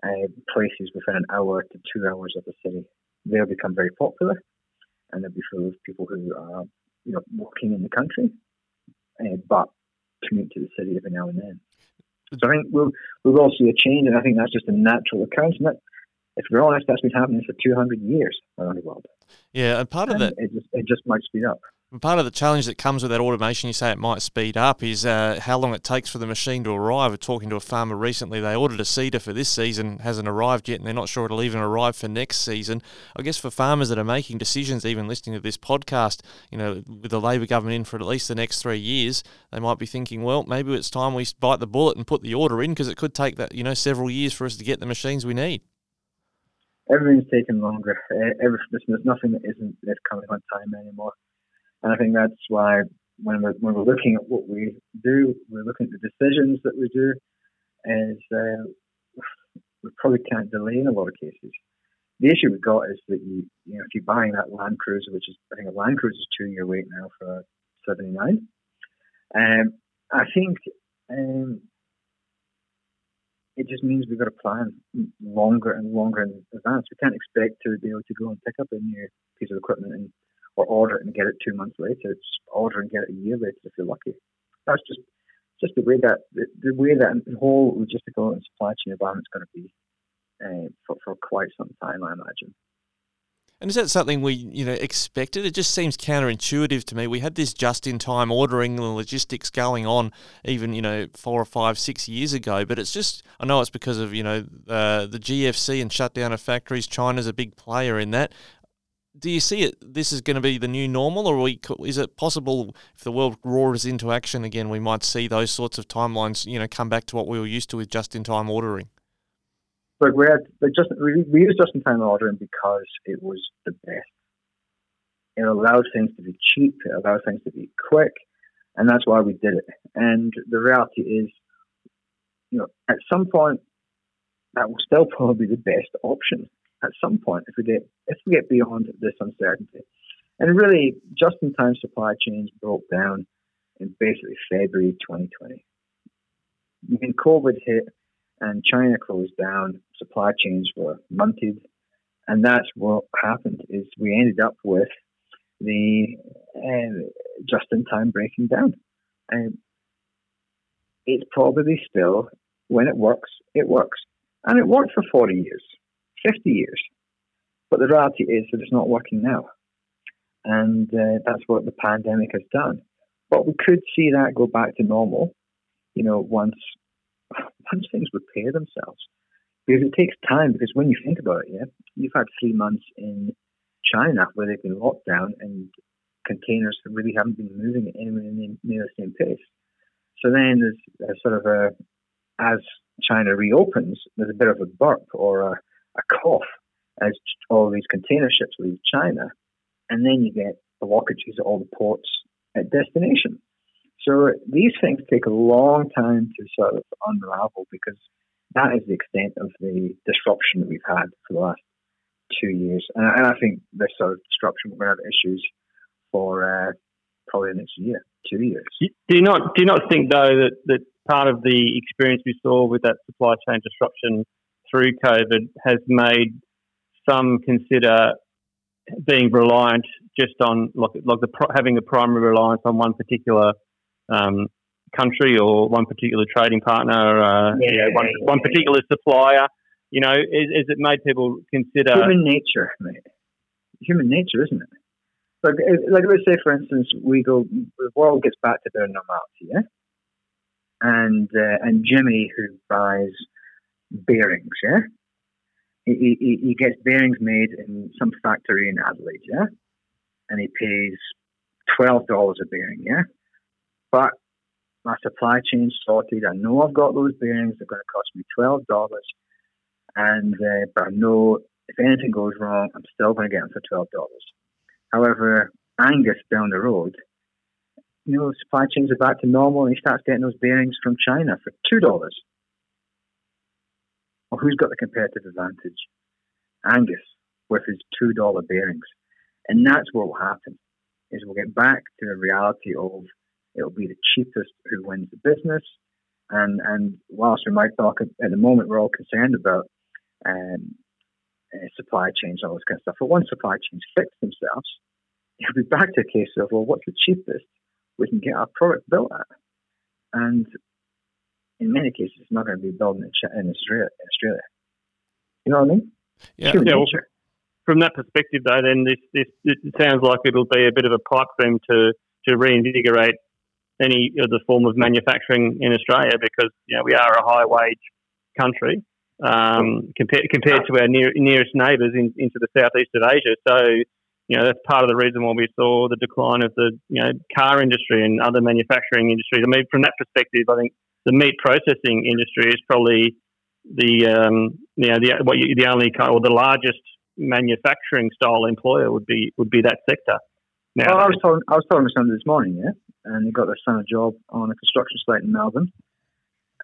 uh, places within an hour to two hours of the city. They'll become very popular, and they'll be full of people who are, you know, working in the country, uh, but commute to the city every now and then. So I think we'll we'll all see a change, and I think that's just a natural occurrence. And that, if we're honest, that's been happening for 200 years around the world. Yeah, and part of that it just it just might speed up. And Part of the challenge that comes with that automation, you say it might speed up, is uh, how long it takes for the machine to arrive. Was talking to a farmer recently. They ordered a seeder for this season, hasn't arrived yet, and they're not sure it'll even arrive for next season. I guess for farmers that are making decisions, even listening to this podcast, you know, with the Labor government in for at least the next three years, they might be thinking, well, maybe it's time we bite the bullet and put the order in because it could take that, you know, several years for us to get the machines we need everything's taking longer. Every, there's nothing that isn't that's coming on time anymore, and I think that's why when we're when we're looking at what we do, we're looking at the decisions that we do, is uh, we probably can't delay in a lot of cases. The issue we've got is that you you know if you're buying that Land Cruiser, which is I think a Land Cruiser is two year wait now for seventy nine. Um, I think um, it just means we've got to plan longer and longer in advance. We can't expect to be able to go and pick up a new piece of equipment and or order it and get it two months later. It's order and get it a year later if you're lucky. That's just just the way that the, the way that the whole logistical and supply chain environment is going to be uh, for for quite some time, I imagine. And is that something we, you know, expected? It just seems counterintuitive to me. We had this just-in-time ordering and logistics going on, even you know, four or five, six years ago. But it's just, I know it's because of you know uh, the GFC and shutdown of factories. China's a big player in that. Do you see it? This is going to be the new normal, or we, is it possible if the world roars into action again, we might see those sorts of timelines, you know, come back to what we were used to with just-in-time ordering? But we had just we, we used just in time ordering because it was the best. It allowed things to be cheap. It allowed things to be quick, and that's why we did it. And the reality is, you know, at some point, that will still probably be the best option. At some point, if we get if we get beyond this uncertainty, And really, just in time supply chains broke down in basically February 2020. When COVID hit and China closed down, supply chains were munted, and that's what happened. Is we ended up with the uh, just in time breaking down. And it's probably still, when it works, it works. And it worked for 40 years, 50 years. But the reality is that it's not working now. And uh, that's what the pandemic has done. But we could see that go back to normal, you know, once once things repair themselves. Because it takes time, because when you think about it, yeah, you've had three months in China where they've been locked down and containers really haven't been moving anywhere near the same pace. So then there's a sort of a, as China reopens, there's a bit of a burp or a, a cough as all these container ships leave China. And then you get the blockages at all the ports at destination. So these things take a long time to sort of unravel because that is the extent of the disruption that we've had for the last two years. And, and I think this sort of disruption, to have issues for uh, probably the next year, two years. Do you not do you not think though that, that part of the experience we saw with that supply chain disruption through COVID has made some consider being reliant just on like, like the having a primary reliance on one particular um, country or one particular trading partner, uh, yeah, you know, one, yeah, one particular supplier. You know, is, is it made people consider human nature, mate? Human nature, isn't it? Like, like let's say, for instance, we go, the world gets back to their normality, yeah, and uh, and Jimmy who buys bearings, yeah, he, he, he gets bearings made in some factory in Adelaide, yeah, and he pays twelve dollars a bearing, yeah, but my supply chain sorted. I know I've got those bearings. They're going to cost me twelve dollars, and uh, but I know if anything goes wrong, I'm still going to get them for twelve dollars. However, Angus down the road, you know, supply chains are back to normal, and he starts getting those bearings from China for two dollars. Well, who's got the competitive advantage? Angus with his two dollar bearings, and that's what will happen. Is we'll get back to the reality of it'll be the cheapest who wins the business. And and whilst we might talk at the moment, we're all concerned about um, uh, supply chains, and all this kind of stuff. But once supply chains fix themselves, it'll be back to a case of well, what's the cheapest we can get our product built at? And in many cases, it's not going to be built in Australia. Australia. You know what I mean? Yeah. yeah well, from that perspective, though, then this, this it sounds like it'll be a bit of a pipe dream to to reinvigorate any other form of manufacturing in Australia because you know we are a high wage country um, compared compared to our near, nearest neighbours in, into the southeast of Asia. So you know that's part of the reason why we saw the decline of the you know car industry and other manufacturing industries. I mean, from that perspective, I think the meat processing industry is probably the um, you know the what you, the only or the largest manufacturing style employer would be would be that sector. Now, well, I was talking I was talking to somebody this morning, yeah, and he got their son a job on a construction site in Melbourne,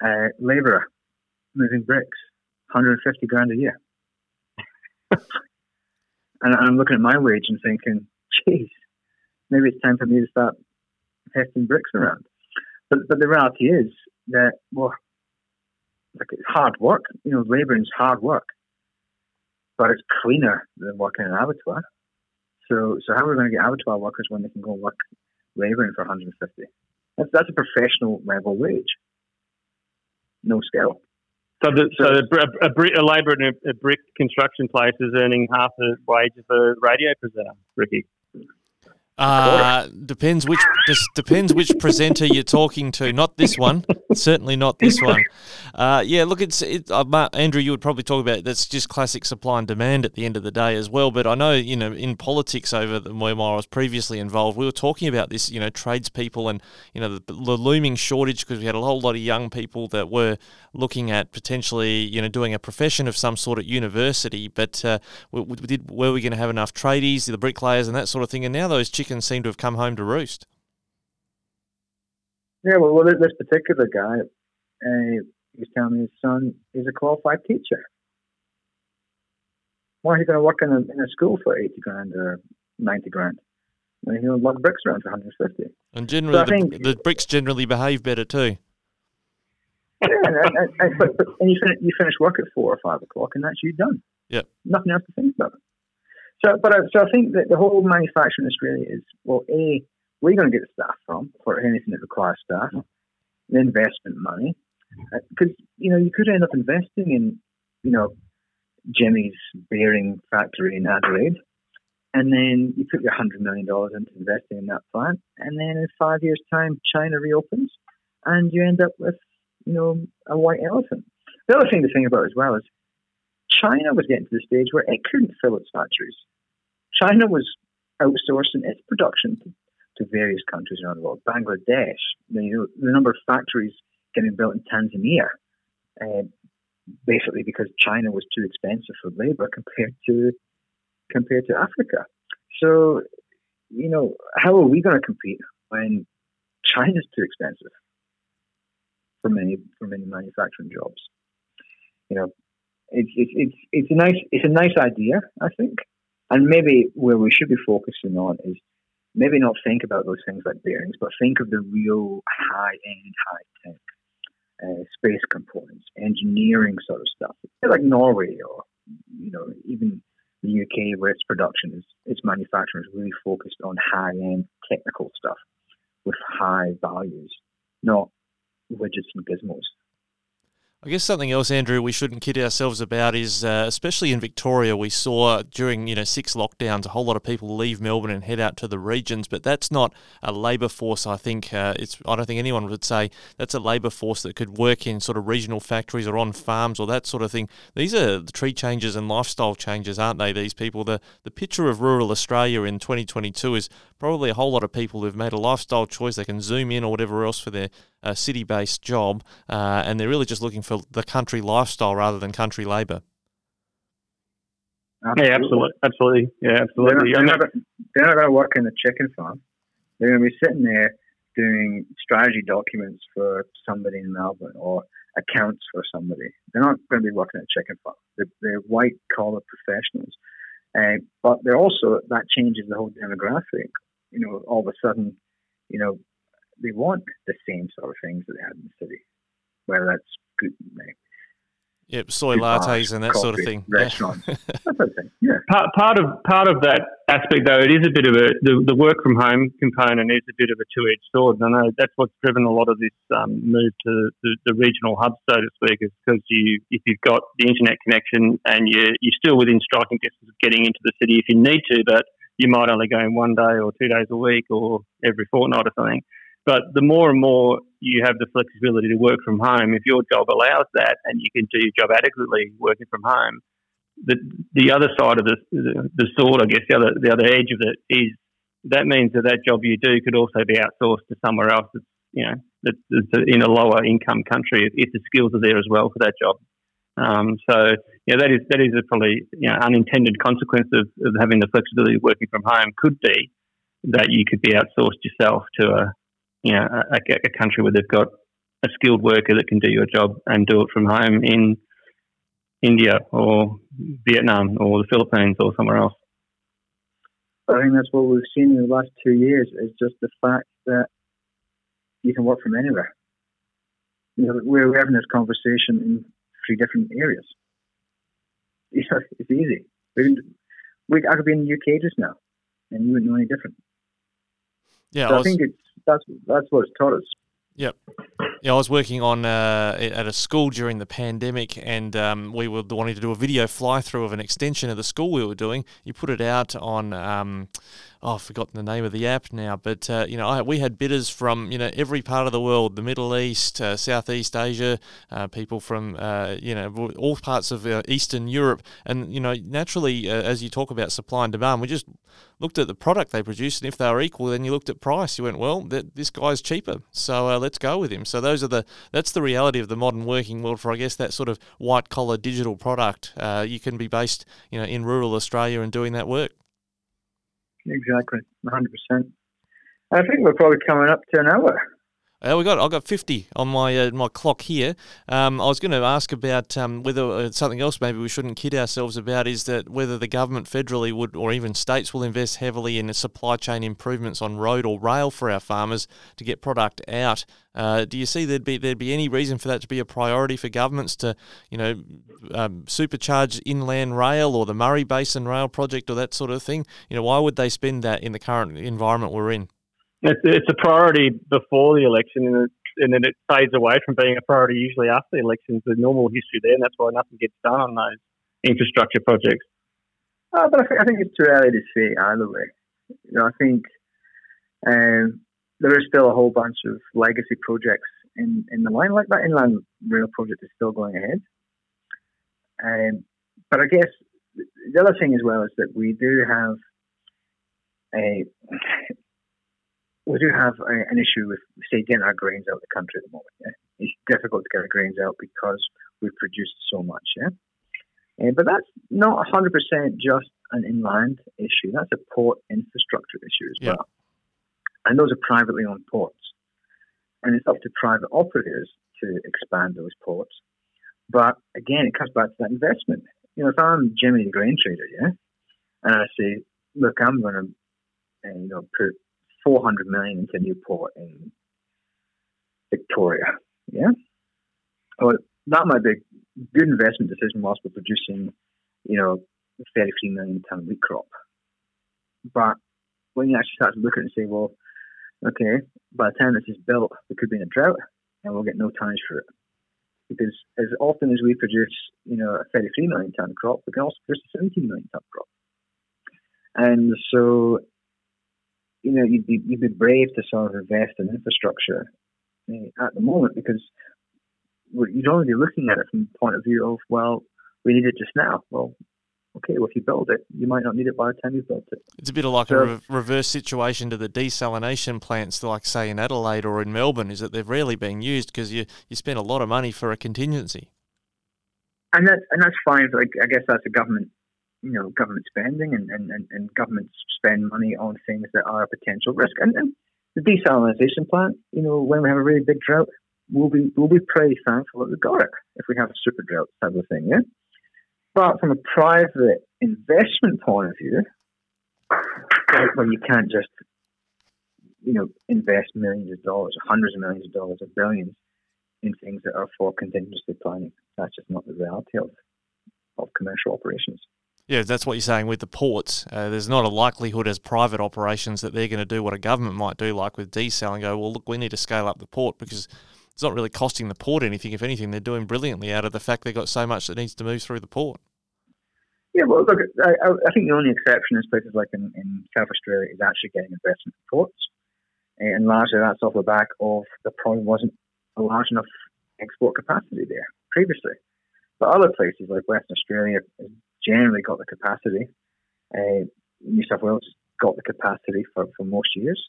uh, labourer, moving bricks, 150 grand a year. and I'm looking at my wage and thinking, geez, maybe it's time for me to start hefting bricks around. But but the reality is that well, like it's hard work. You know, labouring is hard work, but it's cleaner than working in an abattoir. So so how are we going to get abattoir workers when they can go work labouring for 150. That's, that's a professional level wage. No skill. So, the, so, a, a, a labourer in a, a, brick construction place is earning half the wage of a radio presenter, Ricky. Uh, depends which just depends which presenter you're talking to. Not this one, certainly not this one. Uh, yeah, look, it's it, uh, Andrew. You would probably talk about it. that's just classic supply and demand at the end of the day as well. But I know you know in politics over the, where I was previously involved, we were talking about this. You know, tradespeople and you know the, the looming shortage because we had a whole lot of young people that were looking at potentially you know doing a profession of some sort at university. But uh, we, we did were we going to have enough tradies, the bricklayers, and that sort of thing? And now those chicks chickens seem to have come home to roost. Yeah, well, well this particular guy, uh, he was telling me his son is a qualified teacher. Why are he going to work in a, in a school for 80 grand or 90 grand? And he'll lug bricks around for 150. And generally, so the, think, the, bricks generally behave better too. Yeah, and, and, and, but, but, and you finish, you finish work at four or five o'clock, and that's you done. Yeah. Nothing else to think about. So, but I, so I think that the whole manufacturing in Australia is well, a where are you going to get the staff from for anything that requires staff? The investment money, because uh, you know you could end up investing in you know Jimmy's bearing factory in Adelaide, and then you put your hundred million dollars into investing in that plant, and then in five years' time, China reopens, and you end up with you know a white elephant. The other thing to think about as well is China was getting to the stage where it couldn't fill its factories. China was outsourcing its production to, various countries around the world. Bangladesh, you know, the number of factories getting built in Tanzania, uh, basically because China was too expensive for labor compared to compared to Africa. So, you know, how are we going to compete when China's too expensive for many for many manufacturing jobs? You know, it's it's it's it's a nice it's a nice idea, I think, and maybe where we should be focusing on is maybe not think about those things like bearings, but think of the real high end, high tech uh, space components, engineering sort of stuff, like Norway or you know even the UK where its production is its manufacturing is really focused on high end technical stuff with high values, not widgets and gizmos. I guess something else, Andrew, we shouldn't kid ourselves about is, uh, especially in Victoria, we saw during you know six lockdowns a whole lot of people leave Melbourne and head out to the regions. But that's not a labour force. I think uh, it's. I don't think anyone would say that's a labour force that could work in sort of regional factories or on farms or that sort of thing. These are the tree changes and lifestyle changes, aren't they? These people. The the picture of rural Australia in 2022 is probably a whole lot of people who've made a lifestyle choice. They can zoom in or whatever else for their uh, city based job, uh, and they're really just looking for the country lifestyle rather than country labour. Yeah, absolutely, absolutely, yeah, absolutely. They're not, they're not going to work in the chicken farm. They're going to be sitting there doing strategy documents for somebody in Melbourne or accounts for somebody. They're not going to be working at a chicken farm. They're, they're white collar professionals, uh, but they're also that changes the whole demographic. You know, all of a sudden, you know, they want the same sort of things that they had in the city, whether that's good, Yep, soy lattes and that coffee, sort of thing. Restaurants, yeah. yeah. Part, part of part of that aspect, though, it is a bit of a the, the work from home component is a bit of a two edged sword. And I know that's what's driven a lot of this um, move to the, the, regional hubs, so to speak, is because you if you've got the internet connection and you you're still within striking distance of getting into the city if you need to, but you might only go in one day or two days a week or every fortnight or something. But the more and more you have the flexibility to work from home, if your job allows that and you can do your job adequately working from home, the the other side of the, the, the sword, I guess, the other the other edge of it is that means that that job you do could also be outsourced to somewhere else that's you know that's, in a lower income country if, if, the skills are there as well for that job. Um, so yeah, that is that is a probably you know unintended consequence of, of having the flexibility of working from home could be that you could be outsourced yourself to a you know, a, a country where they've got a skilled worker that can do your job and do it from home in India or Vietnam or the Philippines or somewhere else. I think that's what we've seen in the last two years is just the fact that you can work from anywhere. You know, we're having this conversation in three different areas. it's easy. We, can, we I could be in the UK just now, and you wouldn't know any different. Yeah, so I, was, I think it's that's that's what it's taught us. Yep. Yeah, I was working on uh, at a school during the pandemic, and um, we were wanting to do a video fly through of an extension of the school we were doing. You put it out on. Um, oh, I've forgotten the name of the app now, but uh, you know, I, we had bidders from you know every part of the world, the Middle East, uh, Southeast Asia, uh, people from uh, you know all parts of uh, Eastern Europe, and you know, naturally, uh, as you talk about supply and demand, we just looked at the product they produced, and if they were equal, then you looked at price. You went, well, th- this guy's cheaper, so let's go with him. So those are the that's the reality of the modern working world for I guess that sort of white collar digital product. you can be based you know in rural Australia and doing that work. Exactly, 100%. I think we're probably coming up to an hour. Uh, we got I got fifty on my uh, my clock here. Um, I was going to ask about um, whether uh, something else maybe we shouldn't kid ourselves about is that whether the government federally would or even states will invest heavily in supply chain improvements on road or rail for our farmers to get product out. Uh, do you see there'd be there'd be any reason for that to be a priority for governments to you know um, supercharge inland rail or the Murray Basin Rail project or that sort of thing? You know why would they spend that in the current environment we're in? It's, it's a priority before the election, and, it, and then it fades away from being a priority usually after the elections. The normal history there, and that's why nothing gets done on those infrastructure projects. Uh, but I think, I think it's too early to say either way. You know, I think um, there is still a whole bunch of legacy projects in, in the line, like that inland rail project is still going ahead. Um, but I guess the other thing as well is that we do have a we do have a, an issue with, say, getting our grains out of the country at the moment. Yeah? It's difficult to get our grains out because we've produced so much. Yeah, uh, but that's not 100% just an inland issue. That's a port infrastructure issue as yeah. well. And those are privately owned ports, and it's up to private operators to expand those ports. But again, it comes back to that investment. You know, if I'm Jimmy the grain trader, yeah, and I say, look, I'm going to, uh, you know, put 400 million into Newport in Victoria. Yeah. Well, that might be a good investment decision whilst we're producing, you know, 33 million ton wheat crop. But when you actually start to look at it and say, well, okay, by the time this is built, we could be in a drought and we'll get no tonnage for it. Because as often as we produce, you know, a 33 million ton crop, we can also produce a 17 million ton crop. And so you know, you'd be you'd be brave to sort of invest in infrastructure uh, at the moment because you'd only be looking at it from the point of view of well, we need it just now. Well, okay, well if you build it, you might not need it by the time you've built it. It's a bit of like so, a re- reverse situation to the desalination plants, like say in Adelaide or in Melbourne, is that they've rarely been used because you you spend a lot of money for a contingency. And that's and that's fine. Like I guess that's a government you know, government spending and, and, and, and governments spend money on things that are a potential risk. And, and the desalination plant, you know, when we have a really big drought, we'll be we'll be pretty thankful that we got it if we have a super drought type of thing, yeah. But from a private investment point of view, where you can't just you know invest millions of dollars, hundreds of millions of dollars, or billions in things that are for contingency planning. That's just not the reality of of commercial operations. Yeah, that's what you're saying with the ports. Uh, there's not a likelihood as private operations that they're going to do what a government might do, like with desal, and go, well, look, we need to scale up the port because it's not really costing the port anything. If anything, they're doing brilliantly out of the fact they've got so much that needs to move through the port. Yeah, well, look, I, I think the only exception is places like in, in South Australia is actually getting investment in ports. And largely that's off the back of there probably wasn't a large enough export capacity there previously. But other places like Western Australia generally got the capacity. Uh, New South Wales got the capacity for, for most years.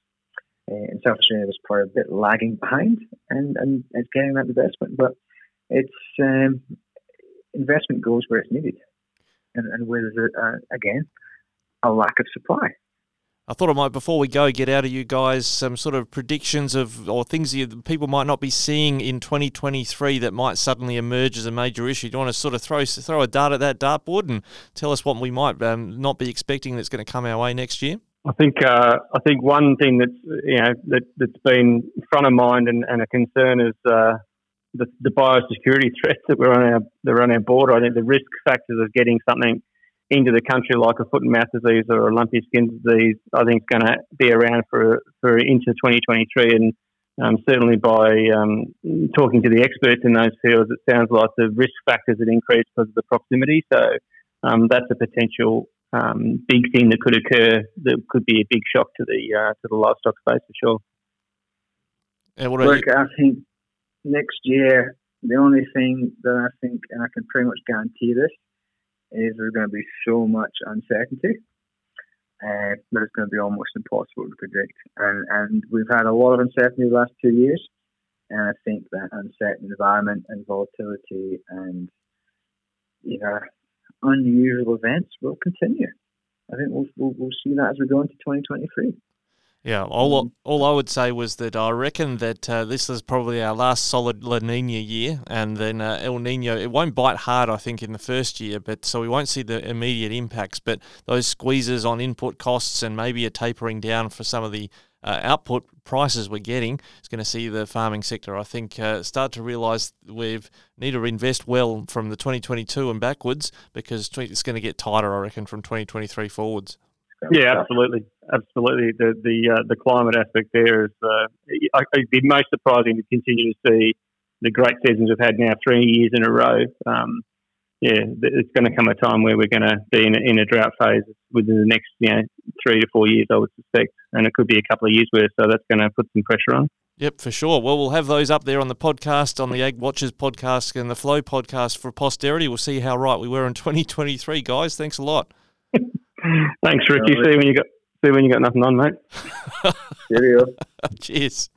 Uh, and South Australia was probably a bit lagging behind and, and it's getting that investment. But it's um, investment goes where it's needed and, and where there's, a, a, again, a lack of supply. I thought I might, before we go, get out of you guys some sort of predictions of or things that people might not be seeing in 2023 that might suddenly emerge as a major issue. Do you want to sort of throw throw a dart at that dartboard and tell us what we might um, not be expecting that's going to come our way next year? I think uh, I think one thing that's you know that, that's been front of mind and, and a concern is uh, the, the biosecurity threats that we're on our that are on our border. I think the risk factors of getting something into the country like a foot and mouth disease or a lumpy skin disease, I think is going to be around for for into 2023. And um, certainly by um, talking to the experts in those fields, it sounds like the risk factors had increased because of the proximity. So um, that's a potential um, big thing that could occur. That could be a big shock to the uh, to the livestock space for sure. Yeah, Look, I think next year the only thing that I think, and I can pretty much guarantee this, is there's going to be so much uncertainty uh, that it's going to be almost impossible to predict. And, and we've had a lot of uncertainty the last two years. And I think that uncertain environment and volatility and you know unusual events will continue. I think we'll, we'll, we'll see that as we go into 2023. Yeah, all, mm. all I would say was that I reckon that uh, this is probably our last solid La Nina year, and then uh, El Nino, it won't bite hard, I think, in the first year, but so we won't see the immediate impacts. But those squeezes on input costs and maybe a tapering down for some of the uh, output prices we're getting is going to see the farming sector, I think, uh, start to realise we need to invest well from the 2022 and backwards because it's going to get tighter, I reckon, from 2023 forwards. Yeah, absolutely, absolutely. The the uh, the climate aspect there is uh, it'd be most surprising to continue to see the great seasons we've had now three years in a row. Um, yeah, it's going to come a time where we're going to be in a, in a drought phase within the next you know three to four years, I would suspect, and it could be a couple of years worth. So that's going to put some pressure on. Yep, for sure. Well, we'll have those up there on the podcast, on the Ag Watchers podcast and the Flow podcast for posterity. We'll see how right we were in 2023, guys. Thanks a lot. Thanks, Ricky. See when you got see when you got nothing on, mate. Cheerio. Cheers.